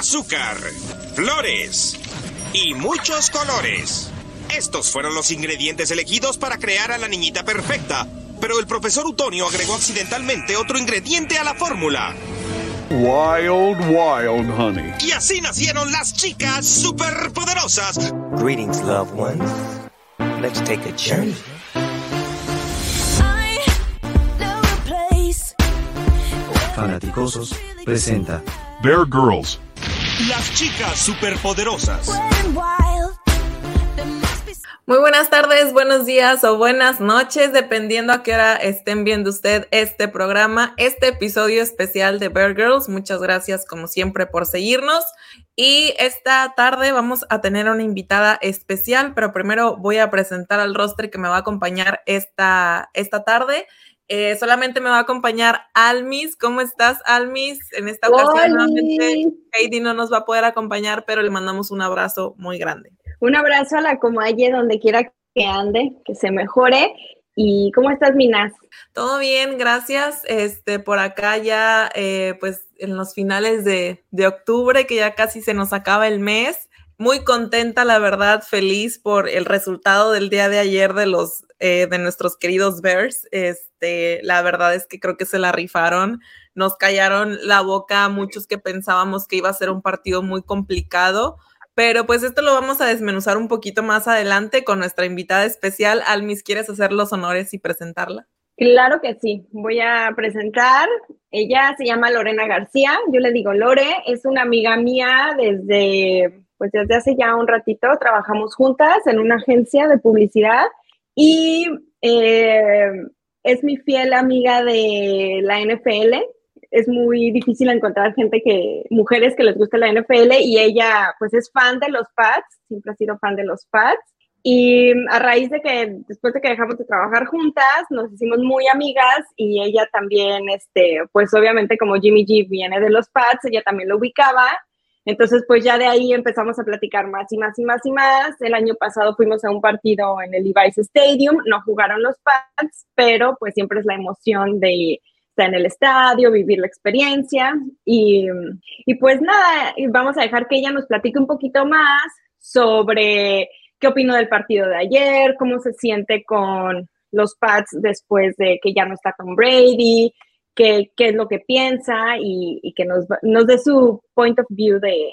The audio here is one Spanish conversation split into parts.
azúcar, flores y muchos colores. Estos fueron los ingredientes elegidos para crear a la niñita perfecta, pero el profesor Utonio agregó accidentalmente otro ingrediente a la fórmula. Wild, wild honey. Y así nacieron las chicas superpoderosas. Greetings, loved ones. Let's take a journey. Fanaticosos presenta Bear Girls. Las chicas superpoderosas. Muy buenas tardes, buenos días o buenas noches, dependiendo a qué hora estén viendo usted este programa, este episodio especial de Bear Girls. Muchas gracias, como siempre, por seguirnos. Y esta tarde vamos a tener una invitada especial, pero primero voy a presentar al roster que me va a acompañar esta, esta tarde. Eh, solamente me va a acompañar Almis. ¿Cómo estás, Almis? En esta ocasión, nuevamente, Heidi no nos va a poder acompañar, pero le mandamos un abrazo muy grande. Un abrazo a la Comalle donde quiera que ande, que se mejore. ¿Y cómo estás, Minas? Todo bien, gracias. Este, por acá ya, eh, pues en los finales de, de octubre, que ya casi se nos acaba el mes. Muy contenta, la verdad, feliz por el resultado del día de ayer de los eh, de nuestros queridos Bears. Este, la verdad es que creo que se la rifaron. Nos callaron la boca a muchos que pensábamos que iba a ser un partido muy complicado. Pero pues esto lo vamos a desmenuzar un poquito más adelante con nuestra invitada especial. Almis, ¿quieres hacer los honores y presentarla? Claro que sí. Voy a presentar. Ella se llama Lorena García. Yo le digo Lore. Es una amiga mía desde, pues desde hace ya un ratito. Trabajamos juntas en una agencia de publicidad y eh, es mi fiel amiga de la NFL. Es muy difícil encontrar gente que, mujeres que les guste la NFL y ella pues es fan de los Pats, siempre ha sido fan de los Pats. Y a raíz de que después de que dejamos de trabajar juntas, nos hicimos muy amigas y ella también, este, pues obviamente como Jimmy G viene de los Pats, ella también lo ubicaba entonces, pues ya de ahí empezamos a platicar más y más y más y más. El año pasado fuimos a un partido en el Levi's Stadium, no jugaron los Pats, pero pues siempre es la emoción de estar en el estadio, vivir la experiencia. Y, y pues nada, vamos a dejar que ella nos platique un poquito más sobre qué opinó del partido de ayer, cómo se siente con los Pats después de que ya no está Tom Brady, qué, es lo que piensa y, que nos, nos dé su point of view de,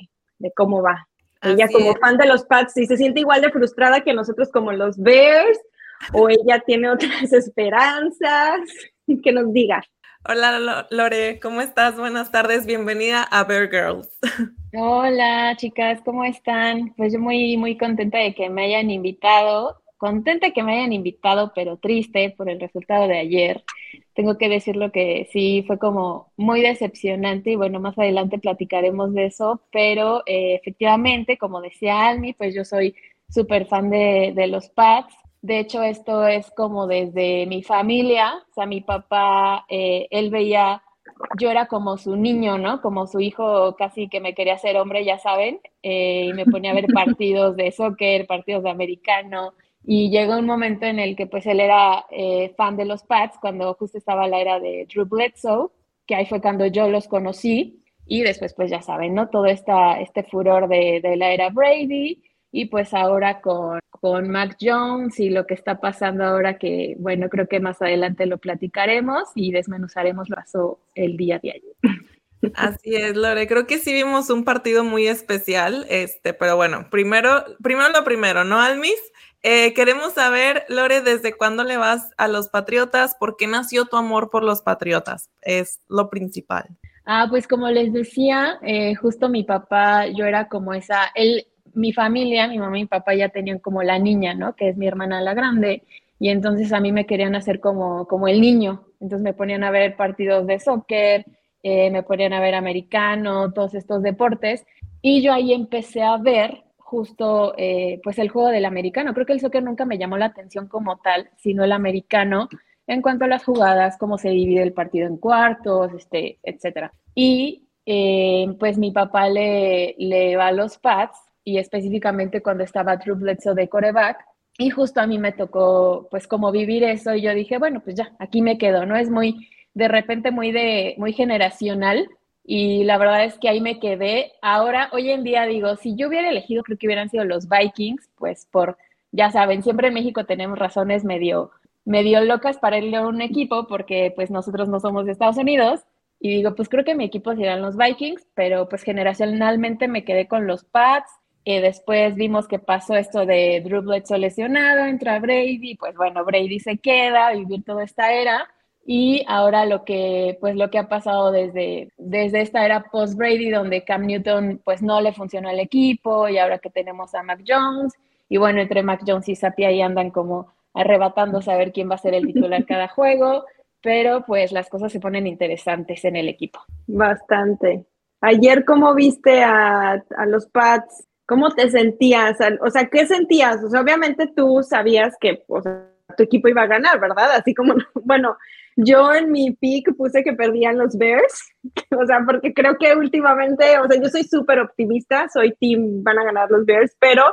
cómo va. ella como fan de los Pats, si se siente igual de frustrada que nosotros como los Bears, o ella tiene otras esperanzas, que nos diga. Hola Lore, ¿cómo estás? Buenas tardes, bienvenida a Bear Girls. Hola chicas, ¿cómo están? Pues yo muy, muy contenta de que me hayan invitado, contenta que me hayan invitado, pero triste por el resultado de ayer tengo que decirlo que sí fue como muy decepcionante y bueno, más adelante platicaremos de eso, pero eh, efectivamente, como decía Almi, pues yo soy súper fan de, de, los Pats. De hecho, esto es como desde mi familia, o sea, mi papá, eh, él veía, yo era como su niño, ¿no? Como su hijo casi que me quería hacer hombre, ya saben, eh, y me ponía a ver partidos de soccer, partidos de americano, y llegó un momento en el que pues él era eh, fan de los Pats cuando justo estaba la era de Drew Bledsoe, que ahí fue cuando yo los conocí y después pues ya saben, ¿no? Todo esta, este furor de, de la era Brady y pues ahora con, con Mac Jones y lo que está pasando ahora que, bueno, creo que más adelante lo platicaremos y desmenuzaremos lo el día de ayer. Así es, Lore. Creo que sí vimos un partido muy especial, este, pero bueno, primero, primero lo primero, ¿no, Almis? Eh, queremos saber, Lore, ¿desde cuándo le vas a los Patriotas? ¿Por qué nació tu amor por los Patriotas? Es lo principal. Ah, pues como les decía, eh, justo mi papá, yo era como esa, mi familia, mi mamá y mi papá ya tenían como la niña, ¿no? Que es mi hermana la grande, y entonces a mí me querían hacer como, como el niño, entonces me ponían a ver partidos de soccer, eh, me ponían a ver americano, todos estos deportes, y yo ahí empecé a ver justo eh, pues el juego del americano. Creo que el soccer nunca me llamó la atención como tal, sino el americano en cuanto a las jugadas, cómo se divide el partido en cuartos, este, etcétera. Y eh, pues mi papá le, le va a los Pats y específicamente cuando estaba Drew Bledsoe de coreback, y justo a mí me tocó pues como vivir eso y yo dije, bueno, pues ya, aquí me quedo, ¿no? Es muy, de repente muy de, muy generacional y la verdad es que ahí me quedé. Ahora, hoy en día digo, si yo hubiera elegido, creo que hubieran sido los Vikings, pues por, ya saben, siempre en México tenemos razones medio, medio locas para ir a un equipo porque pues nosotros no somos de Estados Unidos. Y digo, pues creo que mi equipo serían los Vikings, pero pues generacionalmente me quedé con los Pats. Y después vimos que pasó esto de Drew Bledsoe lesionado, entra Brady, pues bueno, Brady se queda vivir toda esta era y ahora lo que pues lo que ha pasado desde, desde esta era post Brady donde Cam Newton pues no le funcionó al equipo y ahora que tenemos a Mac Jones y bueno entre Mac Jones y Sapia ahí andan como arrebatando saber quién va a ser el titular cada juego pero pues las cosas se ponen interesantes en el equipo. Bastante. Ayer cómo viste a, a los Pats cómo te sentías o sea qué sentías o sea obviamente tú sabías que o sea, tu equipo iba a ganar verdad así como bueno yo en mi pick puse que perdían los Bears, o sea, porque creo que últimamente, o sea, yo soy súper optimista, soy team, van a ganar los Bears, pero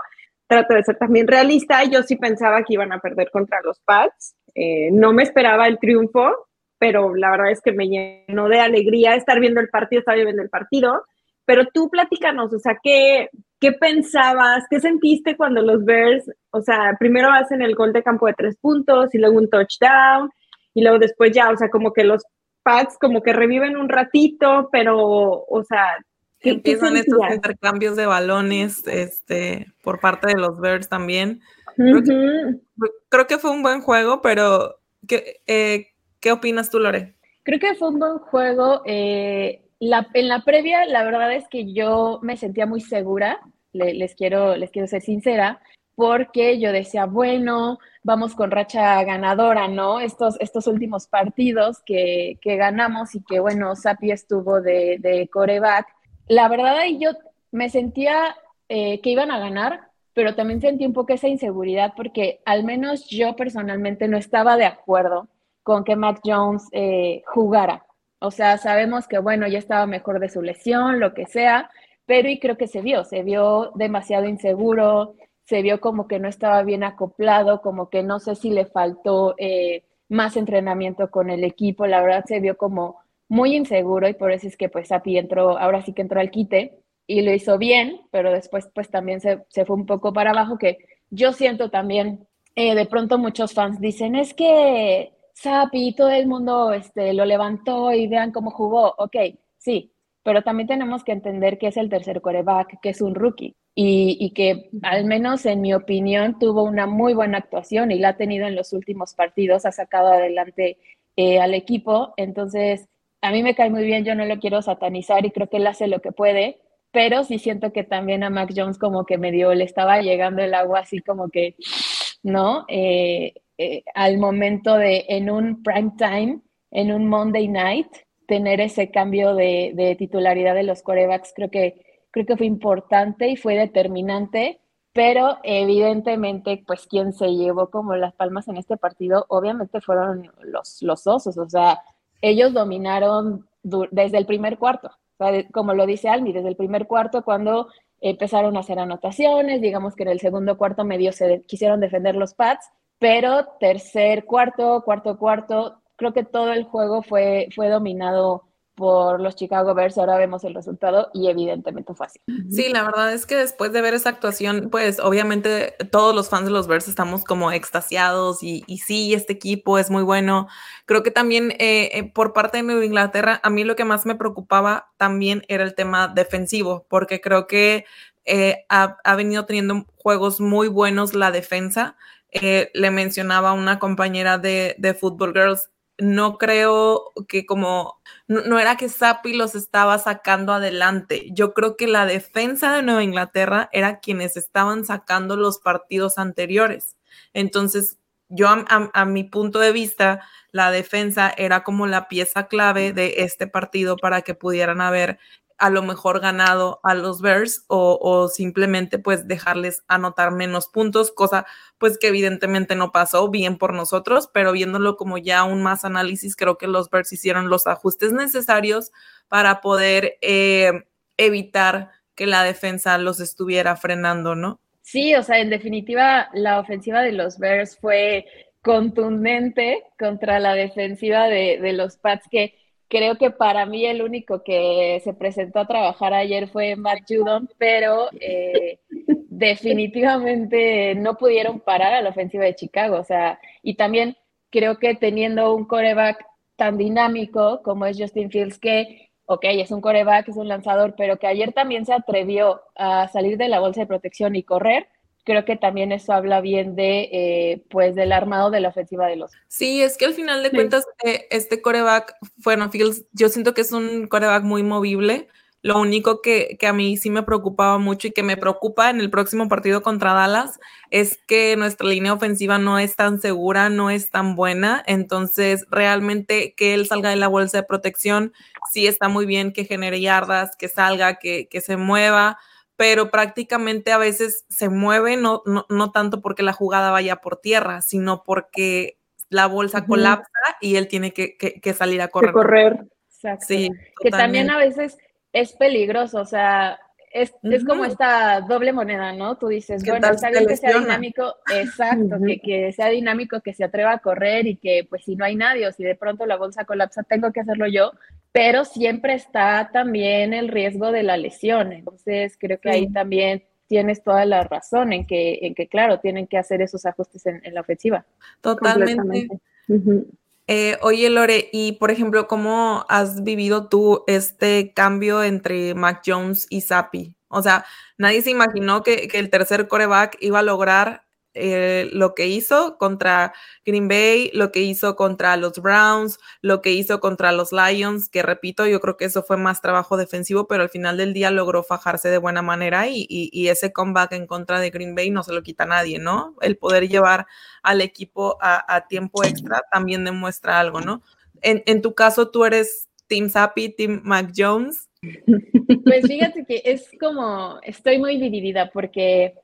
trato de ser también realista. Yo sí pensaba que iban a perder contra los Pats. Eh, no me esperaba el triunfo, pero la verdad es que me llenó de alegría estar viendo el partido, estar viendo el partido. Pero tú platícanos, o sea, ¿qué, ¿qué pensabas? ¿Qué sentiste cuando los Bears, o sea, primero hacen el gol de campo de tres puntos y luego un touchdown? y luego después ya, o sea, como que los pads como que reviven un ratito, pero, o sea, ¿qué, empiezan estos intercambios de balones este, por parte de los Bears también. Creo, que, fue un buen juego, pero ¿qué, eh, ¿qué opinas tú, Lore? Creo que fue un buen juego. Eh, la, en la previa, la verdad es que yo me sentía muy segura, les, quiero, les quiero ser sincera, porque yo decía, bueno, vamos con racha ganadora, ¿no? Estos, estos últimos partidos que, ganamos y que, bueno, Sapi estuvo de, de coreback. La verdad, ahí yo me sentía eh, que iban a ganar, pero también sentí un poco esa inseguridad porque al menos yo personalmente no estaba de acuerdo con que Mac Jones eh, jugara. O sea, sabemos que, bueno, ya estaba mejor de su lesión, lo que sea, pero y creo que se vio, se vio demasiado inseguro, se vio como que no estaba bien acoplado, como que no sé si le faltó eh, más entrenamiento con el equipo, la verdad se vio como muy inseguro y por eso es que pues Api entró, ahora sí que entró al quite y lo hizo bien, pero después pues también se, fue un poco para abajo que yo siento también, eh, de pronto muchos fans dicen, es que Sapi, todo el mundo este, lo levantó y vean cómo jugó, ok, sí, pero también tenemos que entender que es el tercer coreback, que es un rookie y, que al menos en mi opinión tuvo una muy buena actuación y la ha tenido en los últimos partidos, ha sacado adelante eh, al equipo. Entonces, a mí me cae muy bien, yo no lo quiero satanizar y creo que él hace lo que puede, pero sí siento que también a Mac Jones como que medio le estaba llegando el agua así como que, ¿no? Eh, eh, al momento de en un prime time, en un Monday night, tener ese cambio de, de titularidad de los corebacks, creo que creo que fue importante y fue determinante, pero evidentemente, pues quien se llevó como las palmas en este partido, obviamente fueron los, los osos, o sea, ellos dominaron desde el primer cuarto, como lo dice Almi, desde el primer cuarto cuando empezaron a hacer anotaciones, digamos que en el segundo cuarto medio se quisieron defender los pads, pero tercer cuarto, cuarto cuarto, creo que todo el juego fue, fue dominado por los Chicago Bears, ahora vemos el resultado y evidentemente fue así. Sí, la verdad es que después de ver esa actuación, pues obviamente todos los fans de los Bears estamos como extasiados y, y sí, este equipo es muy bueno. Creo que también eh, eh, por parte de Nueva Inglaterra, a mí lo que más me preocupaba también era el tema defensivo, porque creo que eh, ha, ha, venido teniendo juegos muy buenos la defensa. Le mencionaba a una compañera de, de Football Girls, no creo que como, no, era que Sapi los estaba sacando adelante. Yo creo que la defensa de Nueva Inglaterra era quienes estaban sacando los partidos anteriores. Entonces, yo a mi punto de vista, la defensa era como la pieza clave de este partido para que pudieran haber a lo mejor ganado a los Bears o, simplemente pues dejarles anotar menos puntos, cosa pues que evidentemente no pasó bien por nosotros, pero viéndolo como ya un más análisis, creo que los Bears hicieron los ajustes necesarios para poder eh, evitar que la defensa los estuviera frenando, ¿no? Sí, o sea, en definitiva, la ofensiva de los Bears fue contundente contra la defensiva de, de los Pats que Creo que para mí el único que se presentó a trabajar ayer fue Matt Judon, pero eh, definitivamente no pudieron parar a la ofensiva de Chicago. O sea, y también creo que teniendo un coreback tan dinámico como es Justin Fields, que, ok, es un coreback, es un lanzador, pero que ayer también se atrevió a salir de la bolsa de protección y correr, creo que también eso habla bien de, eh, pues, del armado de la ofensiva de los. Sí, es que al final de cuentas, eh, este coreback, bueno, Fields, yo siento que es un coreback muy movible. Lo único que, que, a mí sí me preocupaba mucho y que me preocupa en el próximo partido contra Dallas es que nuestra línea ofensiva no es tan segura, no es tan buena. Entonces, realmente que él salga de la bolsa de protección, sí está muy bien que genere yardas, que salga, que, que se mueva pero prácticamente a veces se mueve, no, no, tanto porque la jugada vaya por tierra, sino porque la bolsa colapsa y él tiene que, salir a correr. correr. Sí, que también a veces es peligroso, o sea, es, como esta doble moneda, ¿no? Tú dices, bueno, está bien que sea dinámico, exacto, que, que, sea dinámico, que se atreva a correr y que pues si no hay nadie o si de pronto la bolsa colapsa, tengo que hacerlo yo, pero siempre está también el riesgo de la lesión. Entonces, creo que ahí también tienes toda la razón en que, en que claro, tienen que hacer esos ajustes en, la ofensiva. Totalmente. Eh, oye, Lore, y por ejemplo, ¿cómo has vivido tú este cambio entre Mac Jones y Zappi? O sea, nadie se imaginó que, que el tercer coreback iba a lograr eh, lo que hizo contra Green Bay, lo que hizo contra los Browns, lo que hizo contra los Lions, que repito, yo creo que eso fue más trabajo defensivo, pero al final del día logró fajarse de buena manera y, ese comeback en contra de Green Bay no se lo quita a nadie, ¿no? El poder llevar al equipo a, tiempo extra también demuestra algo, ¿no? En, en tu caso, tú eres Team Sappy, Team Mac Jones. Pues fíjate que es como, estoy muy dividida porque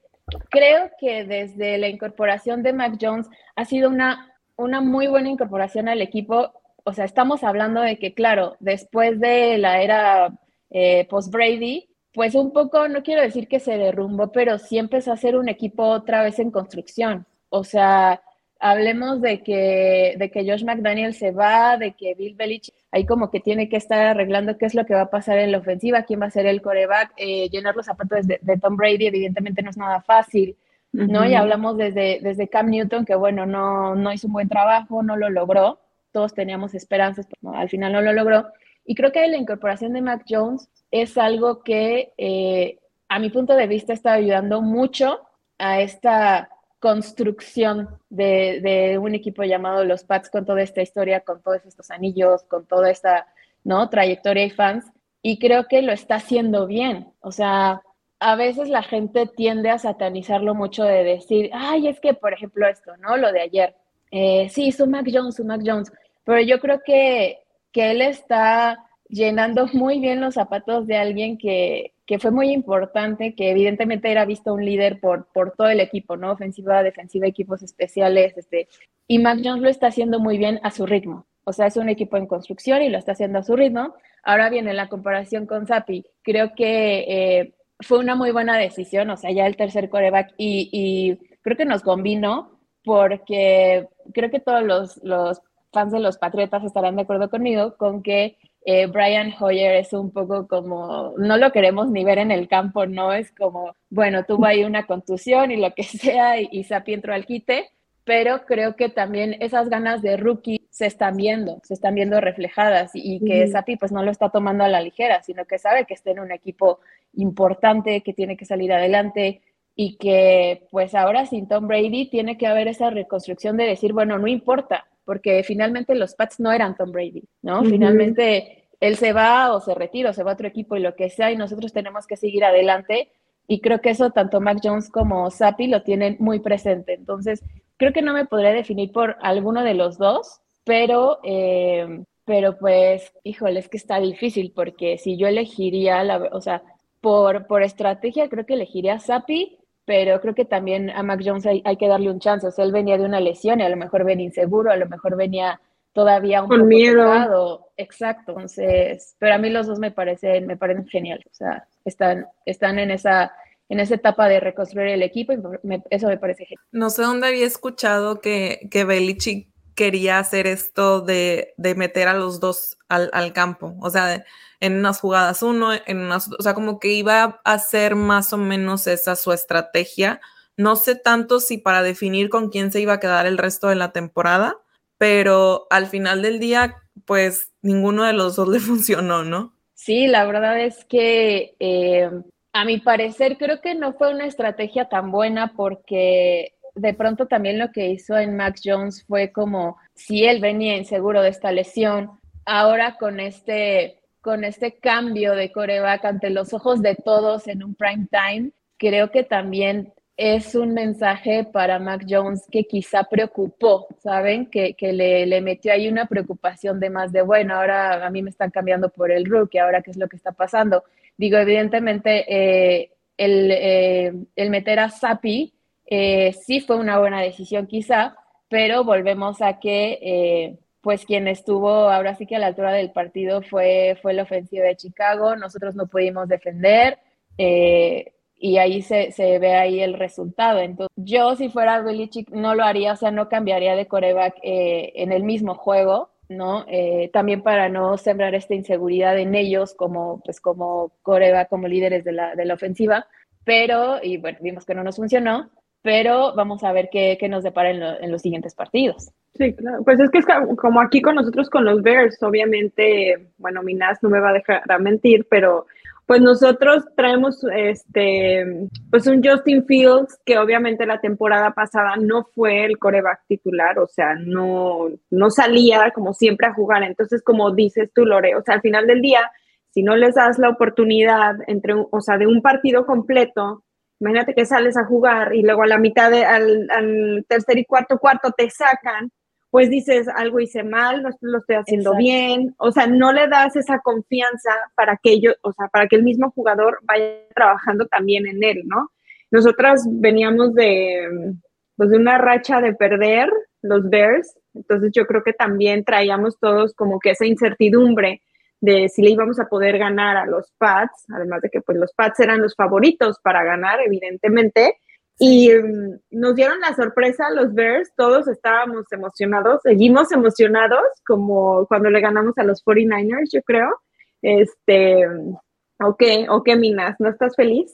creo que desde la incorporación de Mac Jones ha sido una, una muy buena incorporación al equipo. O sea, estamos hablando de que, claro, después de la era eh, post-Brady, pues un poco, no quiero decir que se derrumbó, pero sí empezó a ser un equipo otra vez en construcción. O sea, hablemos de que, de que Josh McDaniel se va, de que Bill Belichick ahí como que tiene que estar arreglando qué es lo que va a pasar en la ofensiva, quién va a ser el coreback, eh, llenar los zapatos de, Tom Brady evidentemente no es nada fácil, ¿no? Y hablamos desde, desde Cam Newton, que bueno, no, no hizo un buen trabajo, no lo logró, todos teníamos esperanzas, pero al final no lo logró. Y creo que la incorporación de Mac Jones es algo que eh, a mi punto de vista está ayudando mucho a esta construcción de, un equipo llamado los Pats con toda esta historia, con todos estos anillos, con toda esta ¿no? trayectoria y fans. Y creo que lo está haciendo bien. O sea, a veces la gente tiende a satanizarlo mucho de decir, ay, es que, por ejemplo, esto, ¿no? Lo de ayer. Eh, sí, su Mac Jones, su Mac Jones. Pero yo creo que, que él está llenando muy bien los zapatos de alguien que, que fue muy importante, que evidentemente era visto un líder por, por todo el equipo, ¿no? Ofensiva, defensiva, equipos especiales, este, y Mac Jones lo está haciendo muy bien a su ritmo. O sea, es un equipo en construcción y lo está haciendo a su ritmo. Ahora viene la comparación con Zappi. Creo que eh, fue una muy buena decisión, o sea, ya el tercer coreback y, y creo que nos combinó porque creo que todos los, los fans de los Patriotas estarán de acuerdo conmigo con que eh, Brian Hoyer es un poco como, no lo queremos ni ver en el campo, ¿no? Es como, bueno, tuvo ahí una contusión y lo que sea, y, y Sapi entró al quite, pero creo que también esas ganas de rookie se están viendo, se están viendo reflejadas y, que Sapi pues no lo está tomando a la ligera, sino que sabe que está en un equipo importante, que tiene que salir adelante y que pues ahora sin Tom Brady tiene que haber esa reconstrucción de decir, bueno, no importa, porque finalmente los Pats no eran Tom Brady, ¿no? Finalmente él se va o se retira o se va a otro equipo y lo que sea y nosotros tenemos que seguir adelante y creo que eso tanto Mac Jones como Sapi lo tienen muy presente. Entonces, creo que no me podría definir por alguno de los dos, pero, eh, pero pues, híjole, es que está difícil porque si yo elegiría, la, o sea, por, por estrategia creo que elegiría a Sapi, pero creo que también a Mac Jones hay, que darle un chance. O sea, él venía de una lesión y a lo mejor venía inseguro, a lo mejor venía todavía un Con miedo. Exacto. Entonces, pero a mí los dos me parecen, me parecen geniales. O sea, están, están en esa en esa etapa de reconstruir el equipo y eso me parece genial. No sé dónde había escuchado que, que Belichick quería hacer esto de, de meter a los dos al, al campo. O sea, en unas jugadas uno, en unas, o sea, como que iba a hacer más o menos esa su estrategia. No sé tanto si para definir con quién se iba a quedar el resto de la temporada, pero al final del día, pues ninguno de los dos le funcionó, ¿no? Sí, la verdad es que eh, a mi parecer creo que no fue una estrategia tan buena porque de pronto también lo que hizo en Max Jones fue como si él venía inseguro de esta lesión, ahora con este con este cambio de coreback ante los ojos de todos en un prime time, creo que también es un mensaje para Mac Jones que quizá preocupó, ¿saben? Que, le, le, metió ahí una preocupación de más de, bueno, ahora a mí me están cambiando por el rookie, ahora qué es lo que está pasando. Digo, evidentemente, eh, el, eh, el, meter a Sapi eh, sí fue una buena decisión quizá, pero volvemos a que pues quien estuvo ahora sí que a la altura del partido fue, fue la ofensiva de Chicago, nosotros no pudimos defender eh, y ahí se, se, ve ahí el resultado. Entonces, yo si fuera Belichick no lo haría, o sea, no cambiaría de coreback eh, en el mismo juego, ¿no? Eh, también para no sembrar esta inseguridad en ellos como, pues, como coreback, como líderes de la, de la ofensiva, pero, y bueno, vimos que no nos funcionó, pero vamos a ver qué, qué nos depara en, en los siguientes partidos. Sí, claro. Pues es que es como aquí con nosotros con los Bears, obviamente, bueno, Minas no me va a dejar a mentir, pero pues nosotros traemos este pues un Justin Fields que obviamente la temporada pasada no fue el coreback titular, o sea, no, no salía como siempre a jugar. Entonces, como dices tú, Lore, o sea, al final del día, si no les das la oportunidad entre, o sea, de un partido completo, imagínate que sales a jugar y luego a la mitad, de, al, al tercer y cuarto cuarto te sacan, pues dices, algo hice mal, no lo estoy haciendo bien, o sea, no le das esa confianza para que ellos, o sea, para que el mismo jugador vaya trabajando también en él, ¿no? Nosotras veníamos de, pues, de una racha de perder los Bears, entonces yo creo que también traíamos todos como que esa incertidumbre de si le íbamos a poder ganar a los Pats, además de que pues los Pats eran los favoritos para ganar, evidentemente, y mm, nos dieron la sorpresa los Bears, todos estábamos emocionados, seguimos emocionados como cuando le ganamos a los 49ers, yo creo. Este, ok, ok, Minas, ¿no estás feliz?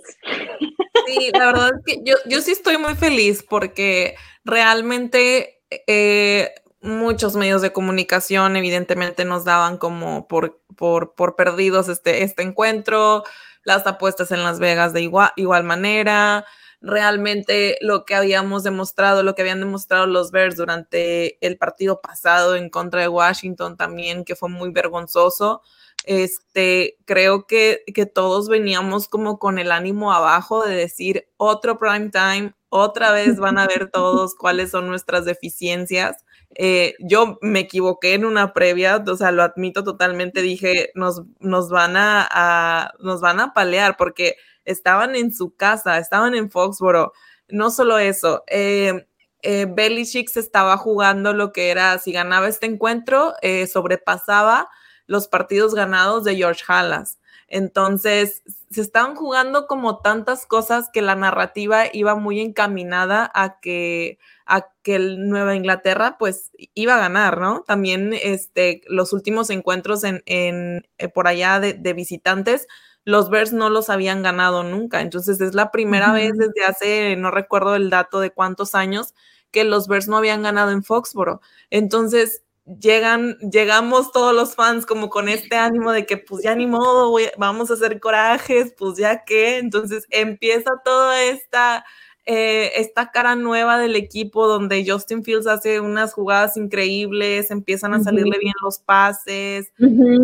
Sí, la verdad es que yo, yo sí estoy muy feliz porque realmente eh, muchos medios de comunicación evidentemente nos daban como por, por, perdidos este, este encuentro, las apuestas en Las Vegas de igual, igual manera realmente lo que habíamos demostrado, lo que habían demostrado los Bears durante el partido pasado en contra de Washington también, que fue muy vergonzoso. Este, creo que, que todos veníamos como con el ánimo abajo de decir otro prime time, otra vez van a ver todos cuáles son nuestras deficiencias. Eh, yo me equivoqué en una previa, o sea, lo admito totalmente, dije, nos, nos, van, a, a, nos van a palear porque estaban en su casa, estaban en Foxboro. No solo eso, eh, eh, Belichick se estaba jugando lo que era, si ganaba este encuentro, eh, sobrepasaba los partidos ganados de George Halas. Entonces, se estaban jugando como tantas cosas que la narrativa iba muy encaminada a que, a que el Nueva Inglaterra pues iba a ganar, ¿no? También este, los últimos encuentros en, en eh, por allá de, de visitantes los Bears no los habían ganado nunca. Entonces es la primera vez desde hace, no recuerdo el dato de cuántos años, que los Bears no habían ganado en Foxboro. Entonces llegan, llegamos todos los fans como con este ánimo de que pues ya ni modo, vamos a hacer corajes, pues ya que. Entonces empieza toda esta eh, esta cara nueva del equipo donde Justin Fields hace unas jugadas increíbles, empiezan a salirle bien los pases, uh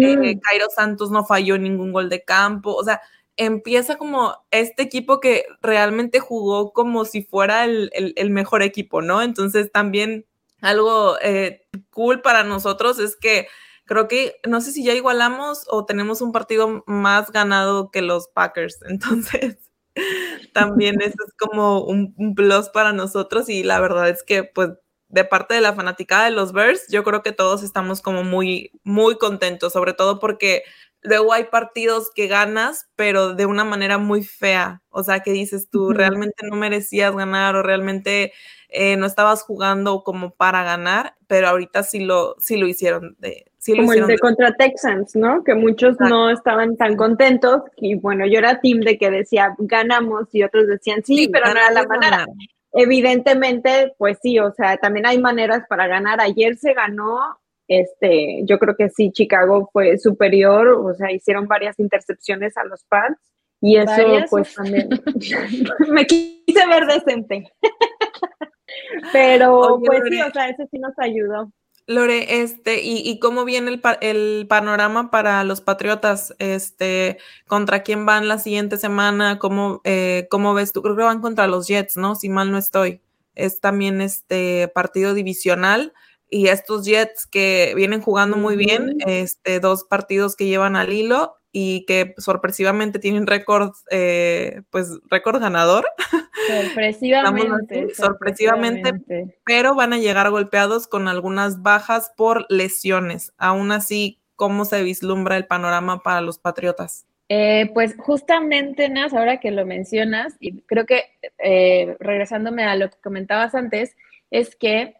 Santos no falló ningún gol de campo, o sea, empieza como este equipo que realmente jugó como si fuera el, mejor equipo, ¿no? Entonces también algo eh, cool para nosotros es que creo que no sé si ya igualamos o tenemos un partido más ganado que los Packers, entonces también eso es como un, plus para nosotros y la verdad es que pues de parte de la fanática de los Bears, yo creo que todos estamos como muy, muy contentos, sobre todo porque luego hay partidos que ganas, pero de una manera muy fea. O sea, que dices tú, realmente no merecías ganar o realmente eh, no estabas jugando como para ganar, pero ahorita sí lo, sí lo hicieron. De, sí como el de, contra Texans, ¿no? Que muchos no estaban tan contentos y bueno, yo era team de que decía ganamos y otros decían sí, pero no era la manera. Evidentemente, pues sí, o sea, también hay maneras para ganar. Ayer se ganó, este, yo creo que sí, Chicago fue superior, o sea, hicieron varias intercepciones a los Pats y eso pues también me quise ver decente. Pero pues sí, o sea, eso sí nos ayudó. Lore, este, ¿y, cómo viene el, panorama para los Patriotas? Este, ¿contra quién van la siguiente semana? ¿Cómo, eh, ¿Cómo ves tú? Creo que van contra los Jets, ¿no? Si mal no estoy. Es también este partido divisional y estos Jets que vienen jugando muy bien, este, dos partidos que llevan al hilo y que sorpresivamente tienen récord, eh, pues récord ganador. Sorpresivamente, sorpresivamente, pero van a llegar golpeados con algunas bajas por lesiones. Aún así, ¿cómo se vislumbra el panorama para los Patriotas? Eh, pues justamente, Nas, ahora que lo mencionas, y creo que eh, regresándome a lo que comentabas antes, es que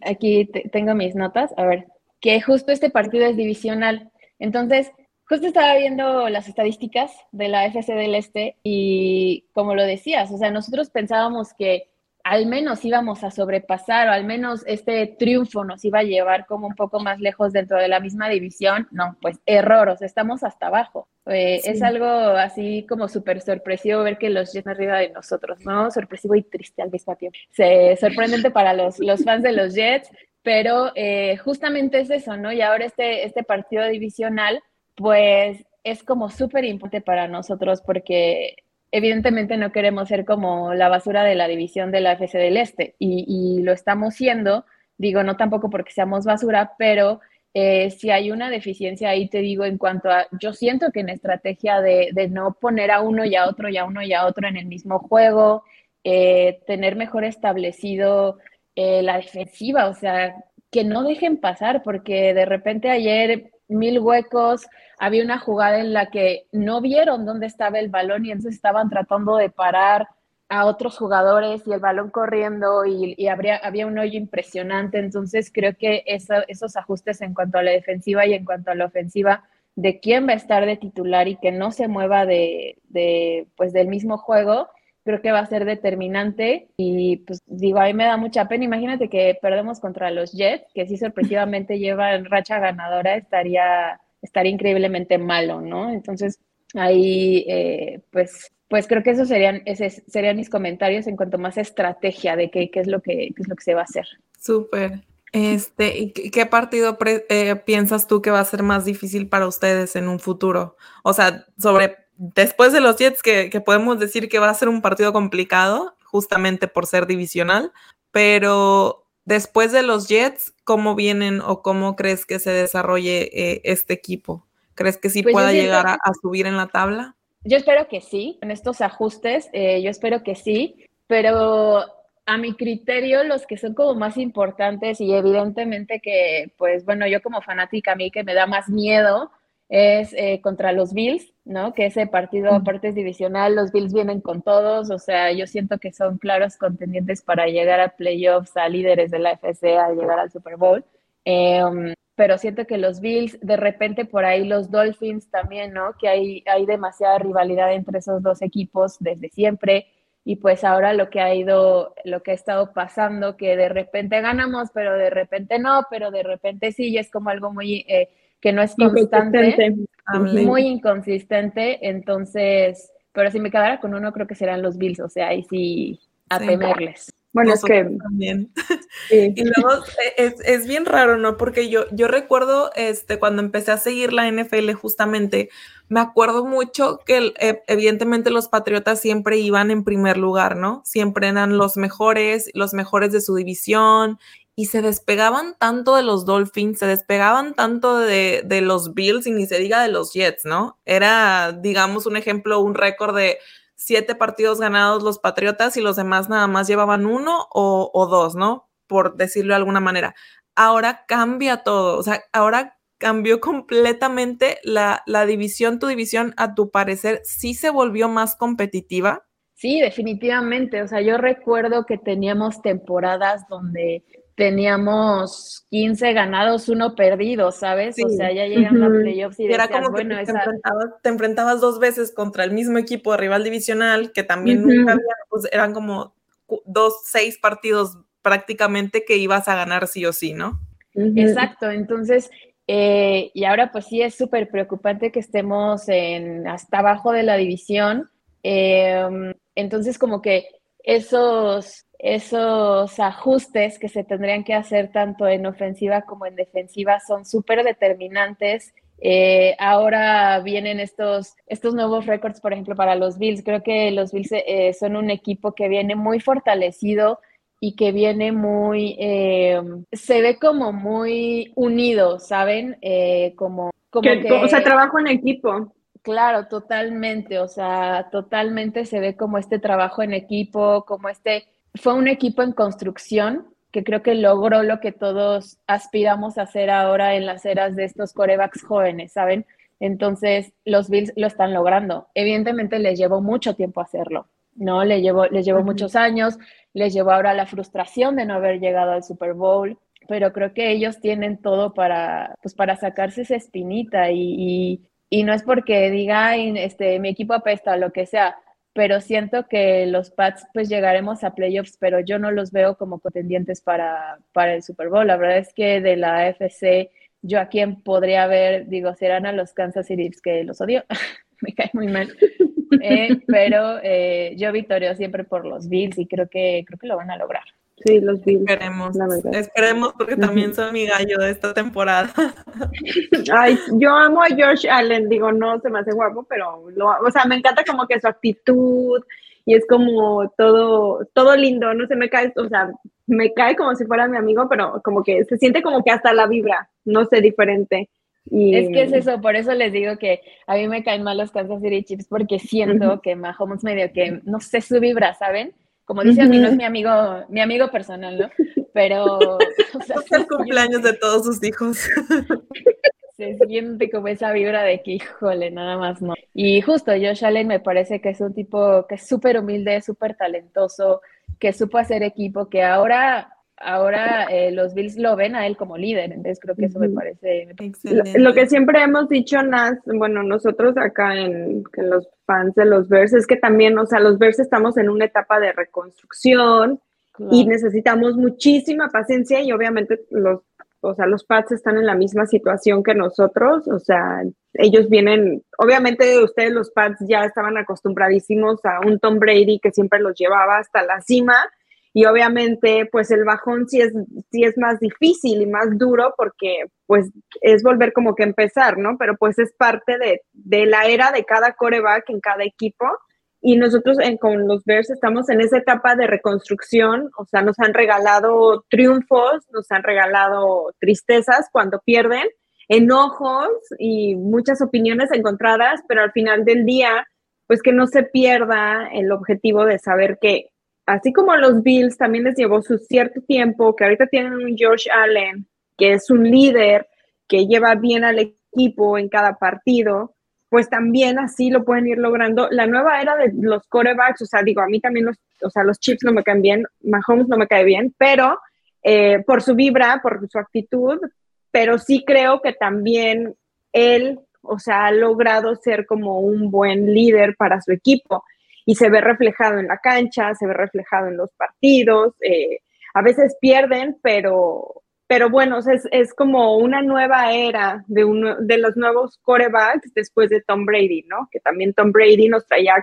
aquí tengo mis notas, a ver, que justo este partido es divisional. Entonces, Justo estaba viendo las estadísticas de la FC del Este y como lo decías, o sea, nosotros pensábamos que al menos íbamos a sobrepasar o al menos este triunfo nos iba a llevar como un poco más lejos dentro de la misma división. No, pues error, o sea, estamos hasta abajo. Eh, es algo así como súper sorpresivo ver que los Jets arriba de nosotros, ¿no? Sorpresivo y triste al mismo tiempo. Se, sorprendente para los, los fans de los Jets, pero eh, justamente es eso, ¿no? Y ahora este, este partido divisional pues es como súper importante para nosotros porque evidentemente no queremos ser como la basura de la división de la FC del Este y, lo estamos siendo, digo, no tampoco porque seamos basura, pero eh, si hay una deficiencia ahí, te digo, en cuanto a, yo siento que en estrategia de, no poner a uno y a otro y a uno y a otro en el mismo juego, eh, tener mejor establecido eh, la defensiva, o sea, que no dejen pasar, porque de repente ayer mil huecos, había una jugada en la que no vieron dónde estaba el balón y entonces estaban tratando de parar a otros jugadores y el balón corriendo y, habría, había un hoyo impresionante. Entonces creo que esos ajustes en cuanto a la defensiva y en cuanto a la ofensiva de quién va a estar de titular y que no se mueva de, de pues del mismo juego, creo que va a ser determinante y pues digo, a mí me da mucha pena. Imagínate que perdemos contra los Jets, que sí sorpresivamente llevan racha ganadora, estaría, estaría increíblemente malo, ¿no? Entonces, ahí, eh, pues, pues creo que esos serían, esos serían mis comentarios en cuanto más estrategia de qué, qué, es, lo que, qué es lo que se va a hacer. Súper. Este, ¿y qué partido eh, piensas tú que va a ser más difícil para ustedes en un futuro? O sea, sobre después de los Jets, que, podemos decir que va a ser un partido complicado, justamente por ser divisional, pero después de los Jets, ¿cómo vienen o cómo crees que se desarrolle eh, este equipo? ¿Crees que sí pues pueda llegar a, subir en la tabla? Yo espero que sí, en estos ajustes, eh, yo espero que sí, pero a mi criterio, los que son como más importantes y evidentemente que, pues bueno, yo como fanática, a mí que me da más miedo, es eh, contra los Bills, ¿no? Que ese partido aparte es divisional, los Bills vienen con todos, o sea, yo siento que son claros contendientes para llegar a playoffs, a líderes de la FC, a llegar al Super Bowl. Em, pero siento que los Bills, de repente por ahí los Dolphins también, ¿no? Que hay, hay demasiada rivalidad entre esos dos equipos desde siempre. Y pues ahora lo que ha ido, lo que ha estado pasando, que de repente ganamos, pero de repente no, pero de repente sí, y es como algo muy eh, que no es constante, muy inconsistente, entonces, pero si me quedara con uno, creo que serán los Bills, o sea, ahí sí, a temerles. Bueno, es que también. Y luego e, es, bien raro, ¿no? Porque yo, yo recuerdo este, cuando empecé a seguir la NFL justamente, me acuerdo mucho que e, evidentemente los Patriotas siempre iban en primer lugar, ¿no? Siempre eran los mejores, los mejores de su división y se despegaban tanto de los Dolphins, se despegaban tanto de, los Bills y ni se diga de los Jets, ¿no? Era, digamos, un ejemplo, un récord de siete partidos ganados los Patriotas y los demás nada más llevaban uno o, dos, ¿no? Por decirlo de alguna manera. Ahora cambia todo, o sea, ahora cambió completamente la, la división, tu división, a tu parecer, sí se volvió más competitiva. Sí, definitivamente. O sea, yo recuerdo que teníamos temporadas donde teníamos 15 ganados, uno perdido, ¿sabes? O sea, ya llegan a playoffs y, era como que te, enfrentabas, dos veces contra el mismo equipo de rival divisional, que también nunca había, pues eran como dos, seis partidos prácticamente que ibas a ganar sí o sí, ¿no? Exacto, entonces, eh, y ahora pues sí es súper preocupante que estemos en hasta abajo de la división. Em, entonces, como que esos esos ajustes que se tendrían que hacer tanto en ofensiva como en defensiva son súper determinantes. Eh, ahora vienen estos, estos nuevos récords, por ejemplo, para los Bills. Creo que los Bills eh, son un equipo que viene muy fortalecido y que viene muy, eh, se ve como muy unido, ¿saben? como, como que, o sea, trabajo en equipo. Claro, totalmente, o sea, totalmente se ve como este trabajo en equipo, como este fue un equipo en construcción que creo que logró lo que todos aspiramos a hacer ahora en las eras de estos corebacks jóvenes, ¿saben? Entonces, los Bills lo están logrando. Evidentemente les llevó mucho tiempo hacerlo, ¿no? Les llevó, les llevó muchos años, les llevó ahora la frustración de no haber llegado al Super Bowl, pero creo que ellos tienen todo para, pues, para sacarse esa espinita y, y, no es porque diga, este, mi equipo apesta o lo que sea, pero siento que los Pats pues llegaremos a playoffs, pero yo no los veo como contendientes para, para el Super Bowl. La verdad es que de la AFC, yo a quien podría ver, digo, serán a los Kansas City, que los odio, me cae muy mal, eh, pero eh, yo victorio siempre por los Bills y creo que, creo que lo van a lograr. Sí, los Bills. Esperemos, esperemos porque también son mi gallo de esta temporada. Ay, yo amo a Josh Allen, digo, no se me hace guapo, pero lo, o sea, me encanta como que su actitud y es como todo, todo lindo, no se me cae, o sea, me cae como si fuera mi amigo, pero como que se siente como que hasta la vibra, no sé, diferente. Y... Es que es eso, por eso les digo que a mí me caen mal los Kansas City Chips porque siento que Mahomes medio que, no sé, su vibra, ¿saben? Como dice a mí, no es mi amigo, mi amigo personal, ¿no? Pero... O sea, es el cumpleaños de todos sus hijos. Se siente como esa vibra de que, híjole, nada más no. Y justo Josh Allen me parece que es un tipo que es súper humilde, súper talentoso, que supo hacer equipo, que ahora ahora eh, los Bills lo ven a él como líder, entonces creo que eso me parece excelente. Lo, que siempre hemos dicho, Nas, bueno, nosotros acá en, los fans de los Bears, es que también, o sea, los Bears estamos en una etapa de reconstrucción y necesitamos muchísima paciencia y obviamente los, o sea, los Pats están en la misma situación que nosotros, o sea, ellos vienen, obviamente ustedes los Pats ya estaban acostumbradísimos a un Tom Brady que siempre los llevaba hasta la cima, y obviamente pues el bajón sí es, sí es más difícil y más duro porque pues es volver como que empezar, ¿no? Pero pues es parte de, de la era de cada coreback en cada equipo y nosotros en, con los Bears estamos en esa etapa de reconstrucción, o sea, nos han regalado triunfos, nos han regalado tristezas cuando pierden, enojos y muchas opiniones encontradas, pero al final del día, pues que no se pierda el objetivo de saber que así como los Bills también les llevó su cierto tiempo, que ahorita tienen un George Allen, que es un líder, que lleva bien al equipo en cada partido, pues también así lo pueden ir logrando. La nueva era de los corebacks, o sea, digo, a mí también los, o sea, los chips no me caen bien, Mahomes no me cae bien, pero eh, por su vibra, por su actitud, pero sí creo que también él, o sea, ha logrado ser como un buen líder para su equipo y se ve reflejado en la cancha, se ve reflejado en los partidos. Eh, a veces pierden, pero, pero bueno, es, es, como una nueva era de, uno, de los nuevos corebacks después de Tom Brady, ¿no? Que también Tom Brady nos traía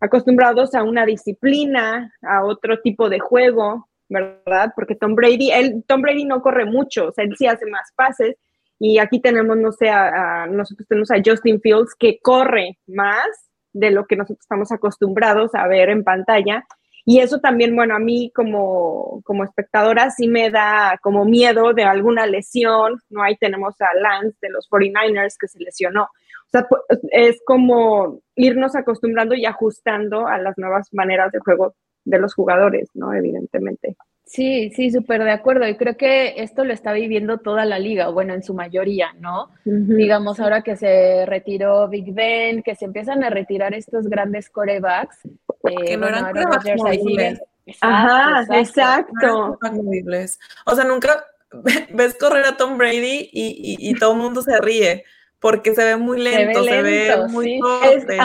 acostumbrados a una disciplina, a otro tipo de juego, ¿verdad? Porque Tom Brady, él, Tom Brady no corre mucho, o sea, él sí hace más pases. Y aquí tenemos, no sé, a, nosotros tenemos a Justin Fields que corre más, de lo que nosotros estamos acostumbrados a ver en pantalla. Y eso también, bueno, a mí como, como espectadora sí me da como miedo de alguna lesión, ¿no? Ahí tenemos a Lance de los 49ers que se lesionó. O sea, pues, es como irnos acostumbrando y ajustando a las nuevas maneras de juego de los jugadores, ¿no? Evidentemente. Sí, sí, súper de acuerdo. Y creo que esto lo está viviendo toda la liga, bueno, en su mayoría, ¿no? Digamos, ahora que se retiró Big Ben, que se empiezan a retirar estos grandes corebacks. Eh, que no eran corebacks Ajá, exacto. o sea, nunca ves correr a Tom Brady y, todo el mundo se ríe porque se ve muy lento, se ve, muy torpe.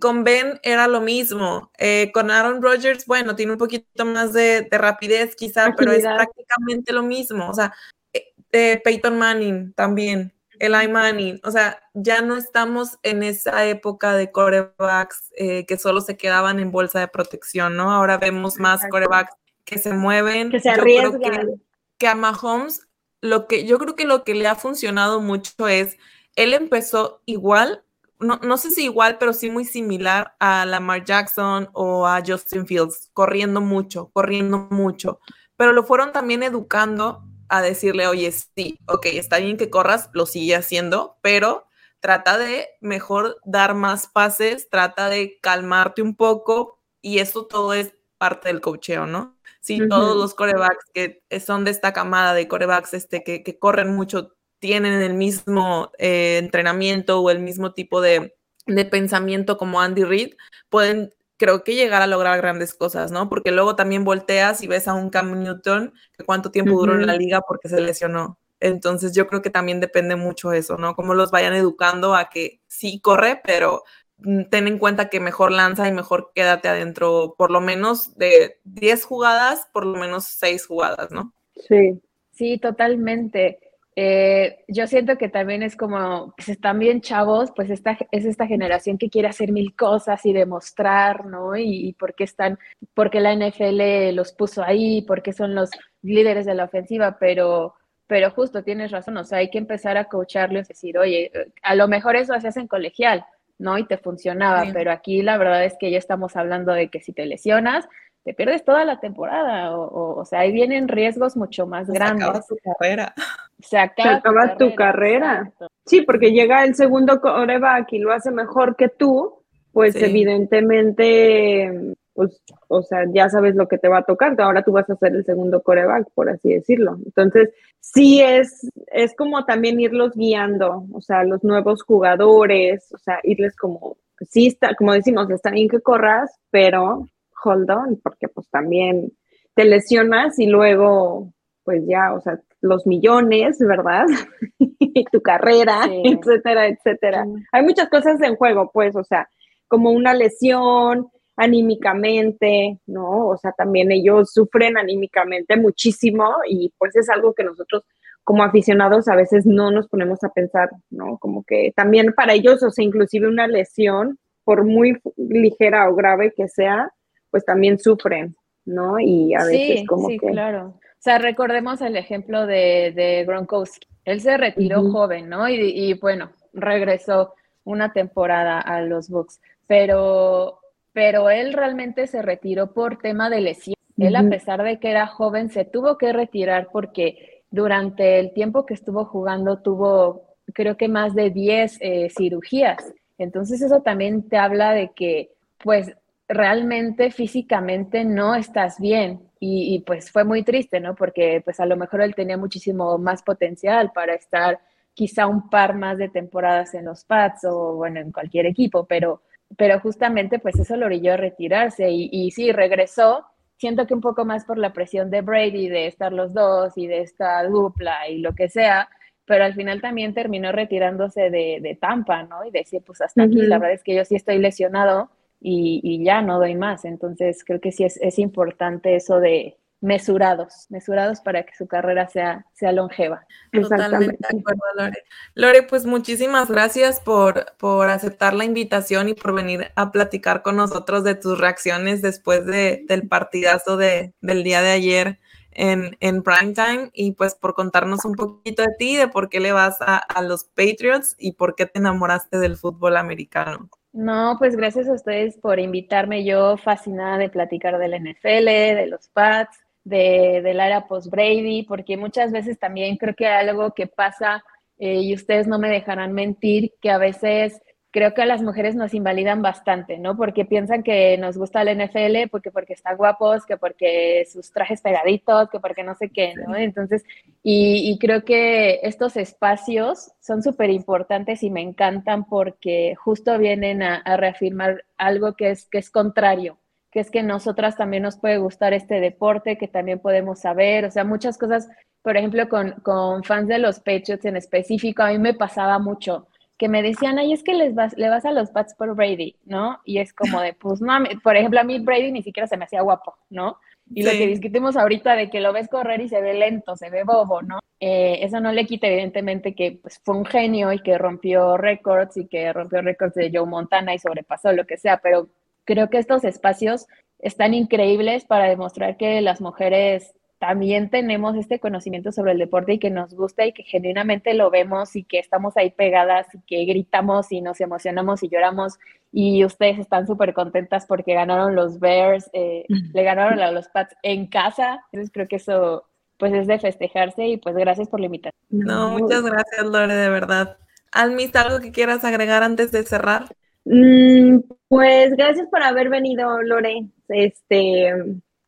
Con Ben era lo mismo. Eh, con Aaron Rodgers, bueno, tiene un poquito más de, rapidez quizá, pero es prácticamente lo mismo. O sea, eh, Peyton Manning también. Eli Manning, o sea, ya no estamos en esa época de corebacks eh, que solo se quedaban en bolsa de protección, ¿no? Ahora vemos más corebacks que se mueven. Que se arriesgan. que, a Mahomes, lo que yo creo que lo que le ha funcionado mucho es, él empezó igual, no, no sé si igual, pero sí muy similar a Lamar Jackson o a Justin Fields, corriendo mucho, corriendo mucho, pero lo fueron también educando a decirle, oye, sí, ok, está bien que corras, lo sigue haciendo, pero trata de mejor dar más pases, trata de calmarte un poco y eso todo es parte del cocheo, ¿no? Si todos los corebacks que son de esta camada de corebacks este, que, que corren mucho tienen el mismo eh, entrenamiento o el mismo tipo de, de pensamiento como Andy Reid, pueden creo que llegar a lograr grandes cosas, ¿no? Porque luego también volteas y ves a un Cam Newton, que cuánto tiempo duró en la liga porque se lesionó. Entonces yo creo que también depende mucho eso, ¿no? Cómo los vayan educando a que sí corre, pero mm, ten en cuenta que mejor lanza y mejor quédate adentro por lo menos de 10 jugadas, por lo menos 6 jugadas, ¿no? Sí. Sí, totalmente. Eh, yo siento que también es como, pues están bien chavos, pues esta, es esta generación que quiere hacer mil cosas y demostrar, ¿no? Y, y porque están, porque la NFL los puso ahí, porque son los líderes de la ofensiva, pero, pero justo tienes razón, o sea, hay que empezar a coacharlos y decir, oye, a lo mejor eso haces en colegial, ¿no? Y te funcionaba, pero aquí la verdad es que ya estamos hablando de que si te lesionas, te pierdes toda la temporada, o, o, sea, ahí vienen riesgos mucho más grandes. Se acaba tu carrera. Se acaba, tu carrera. Sí, porque llega el segundo coreback y lo hace mejor que tú, pues evidentemente, pues, o sea, ya sabes lo que te va a tocar, ahora tú vas a ser el segundo coreback, por así decirlo. Entonces, sí es, es como también irlos guiando, o sea, los nuevos jugadores, o sea, irles como, sí está, como decimos, está bien que corras, pero hold on, porque pues también te lesionas y luego, pues ya, o sea, los millones, ¿verdad? y tu carrera, etcétera, etcétera. Hay muchas cosas en juego, pues, o sea, como una lesión anímicamente, ¿no? O sea, también ellos sufren anímicamente muchísimo y pues es algo que nosotros como aficionados a veces no nos ponemos a pensar, ¿no? Como que también para ellos, o sea, inclusive una lesión, por muy ligera o grave que sea, pues también sufren, ¿no? Y a veces como sí, que... claro. O sea, recordemos el ejemplo de, de Gronkowski. Él se retiró joven, ¿no? Y, y, bueno, regresó una temporada a los Bucks, pero, pero él realmente se retiró por tema de lesión. Él, a pesar de que era joven, se tuvo que retirar porque durante el tiempo que estuvo jugando tuvo, creo que más de 10 eh, cirugías. Entonces eso también te habla de que, pues, realmente físicamente no estás bien. Y, pues fue muy triste, ¿no? Porque pues a lo mejor él tenía muchísimo más potencial para estar quizá un par más de temporadas en los Pats o bueno, en cualquier equipo, pero, pero justamente pues eso lo orilló a retirarse y, y sí, regresó. Siento que un poco más por la presión de Brady, de estar los dos y de esta dupla y lo que sea, pero al final también terminó retirándose de, de Tampa, ¿no? Y decía, pues hasta aquí, la verdad es que yo sí estoy lesionado y, ya no doy más. Entonces creo que sí es, es, importante eso de mesurados, mesurados para que su carrera sea, sea longeva. Totalmente de acuerdo, Lore. Lore, pues muchísimas gracias por, por aceptar la invitación y por venir a platicar con nosotros de tus reacciones después de, del partidazo de, del día de ayer en, en primetime y pues por contarnos un poquito de ti, de por qué le vas a, a los Patriots y por qué te enamoraste del fútbol americano. No, pues gracias a ustedes por invitarme. Yo fascinada de platicar del NFL, de los Pats, de, del era post-Brady, porque muchas veces también creo que algo que pasa, eh, y ustedes no me dejarán mentir, que a veces creo que a las mujeres nos invalidan bastante, ¿no? Porque piensan que nos gusta el NFL, porque porque están guapos, que porque sus trajes pegaditos, que porque no sé qué, ¿no? Entonces, y, creo que estos espacios son súper importantes y me encantan porque justo vienen a, reafirmar algo que es, que es contrario, que es que nosotras también nos puede gustar este deporte, que también podemos saber, o sea, muchas cosas, por ejemplo, con, con fans de los Patriots en específico, a mí me pasaba mucho que me decían, ay, es que les vas, le vas a los Pats por Brady, ¿no? Y es como de, pues no, por ejemplo, a mí Brady ni siquiera se me hacía guapo, ¿no? Y lo que discutimos ahorita de que lo ves correr y se ve lento, se ve bobo, ¿no? Eh, eso no le quita evidentemente que pues, fue un genio y que rompió récords y que rompió récords de Joe Montana y sobrepasó lo que sea, pero creo que estos espacios están increíbles para demostrar que las mujeres también tenemos este conocimiento sobre el deporte y que nos gusta y que genuinamente lo vemos y que estamos ahí pegadas y que gritamos y nos emocionamos y lloramos y ustedes están súper contentas porque ganaron los Bears, eh, le ganaron a los Pats en casa, entonces creo que eso pues es de festejarse y pues gracias por la invitación. No, muchas gracias Lore, de verdad. Almis, ¿algo que quieras agregar antes de cerrar? Mm, pues gracias por haber venido, Lore. Este,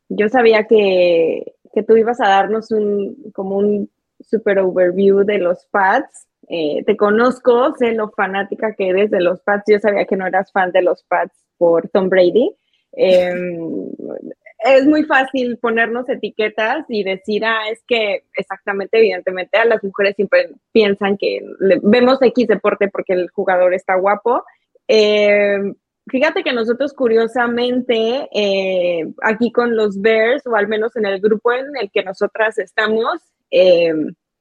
yo sabía que que tú ibas a darnos un, como un super overview de los pads. Eh, te conozco, sé lo fanática que eres de los pads. Yo sabía que no eras fan de los pads por Tom Brady. Em, es muy fácil ponernos etiquetas y decir, ah, es que exactamente, evidentemente, a las mujeres siempre piensan que vemos X deporte porque el jugador está guapo. Eh, Fíjate que nosotros curiosamente eh, aquí con los Bears, o al menos en el grupo en el que nosotras estamos, eh,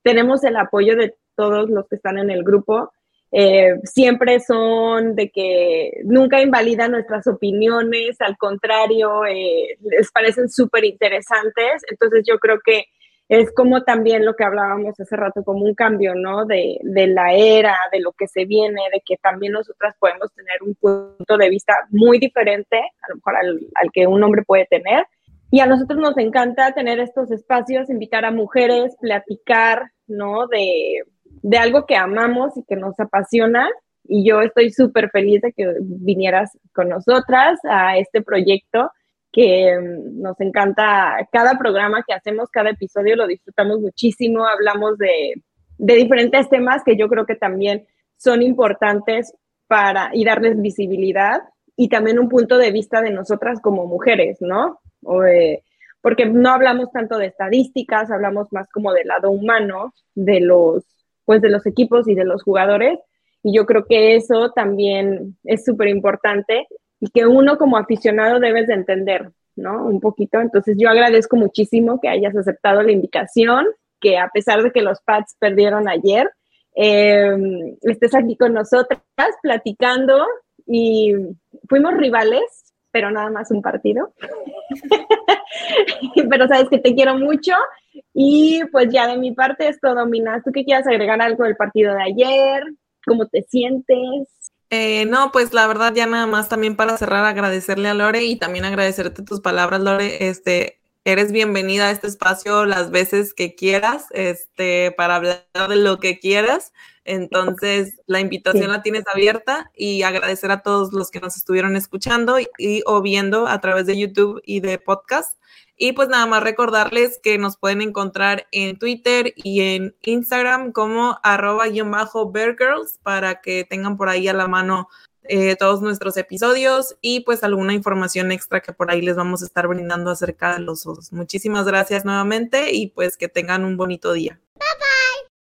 tenemos el apoyo de todos los que están en el grupo. Eh, siempre son de que nunca invalidan nuestras opiniones, al contrario, les parecen súper interesantes. Entonces yo creo que es como también lo que hablábamos hace rato, como un cambio, ¿no? De, la era, de lo que se viene, de que también nosotras podemos tener un punto de vista muy diferente, a lo mejor al, que un hombre puede tener. Y a nosotros nos encanta tener estos espacios, invitar a mujeres, platicar, ¿no? De, de algo que amamos y que nos apasiona. Y yo estoy súper feliz de que vinieras con nosotras a este proyecto que mm, nos encanta cada programa que hacemos, cada episodio lo disfrutamos muchísimo, hablamos de, diferentes temas que yo creo que también son importantes para y darles visibilidad y también un punto de vista de nosotras como mujeres, ¿no? porque no hablamos tanto de estadísticas, hablamos más como del lado humano de los, pues de los equipos y de los jugadores. Y yo creo que eso también es súper importante y que uno como aficionado debes de entender, ¿no? Un poquito. Entonces yo agradezco muchísimo que hayas aceptado la invitación, que a pesar de que los Pats perdieron ayer, em, estés aquí con nosotras platicando y fuimos rivales, pero nada más un partido. pero sabes que te quiero mucho y pues ya de mi parte es todo. ¿Tú qué quieres agregar algo del partido de ayer? ¿Cómo te sientes? Eh, no, pues la verdad ya nada más también para cerrar agradecerle a Lore y también agradecerte tus palabras, Lore. Este, eres bienvenida a este espacio las veces que quieras, este, para hablar de lo que quieras. Entonces, la invitación la tienes abierta y agradecer a todos los que nos estuvieron escuchando y o viendo a través de YouTube y de podcast. Y pues nada más recordarles que nos pueden encontrar en Twitter y en Instagram como arroba bajo para que tengan por ahí a la mano eh, todos nuestros episodios y pues alguna información extra que por ahí les vamos a estar brindando acerca de los osos. Muchísimas gracias nuevamente y pues que tengan un bonito día.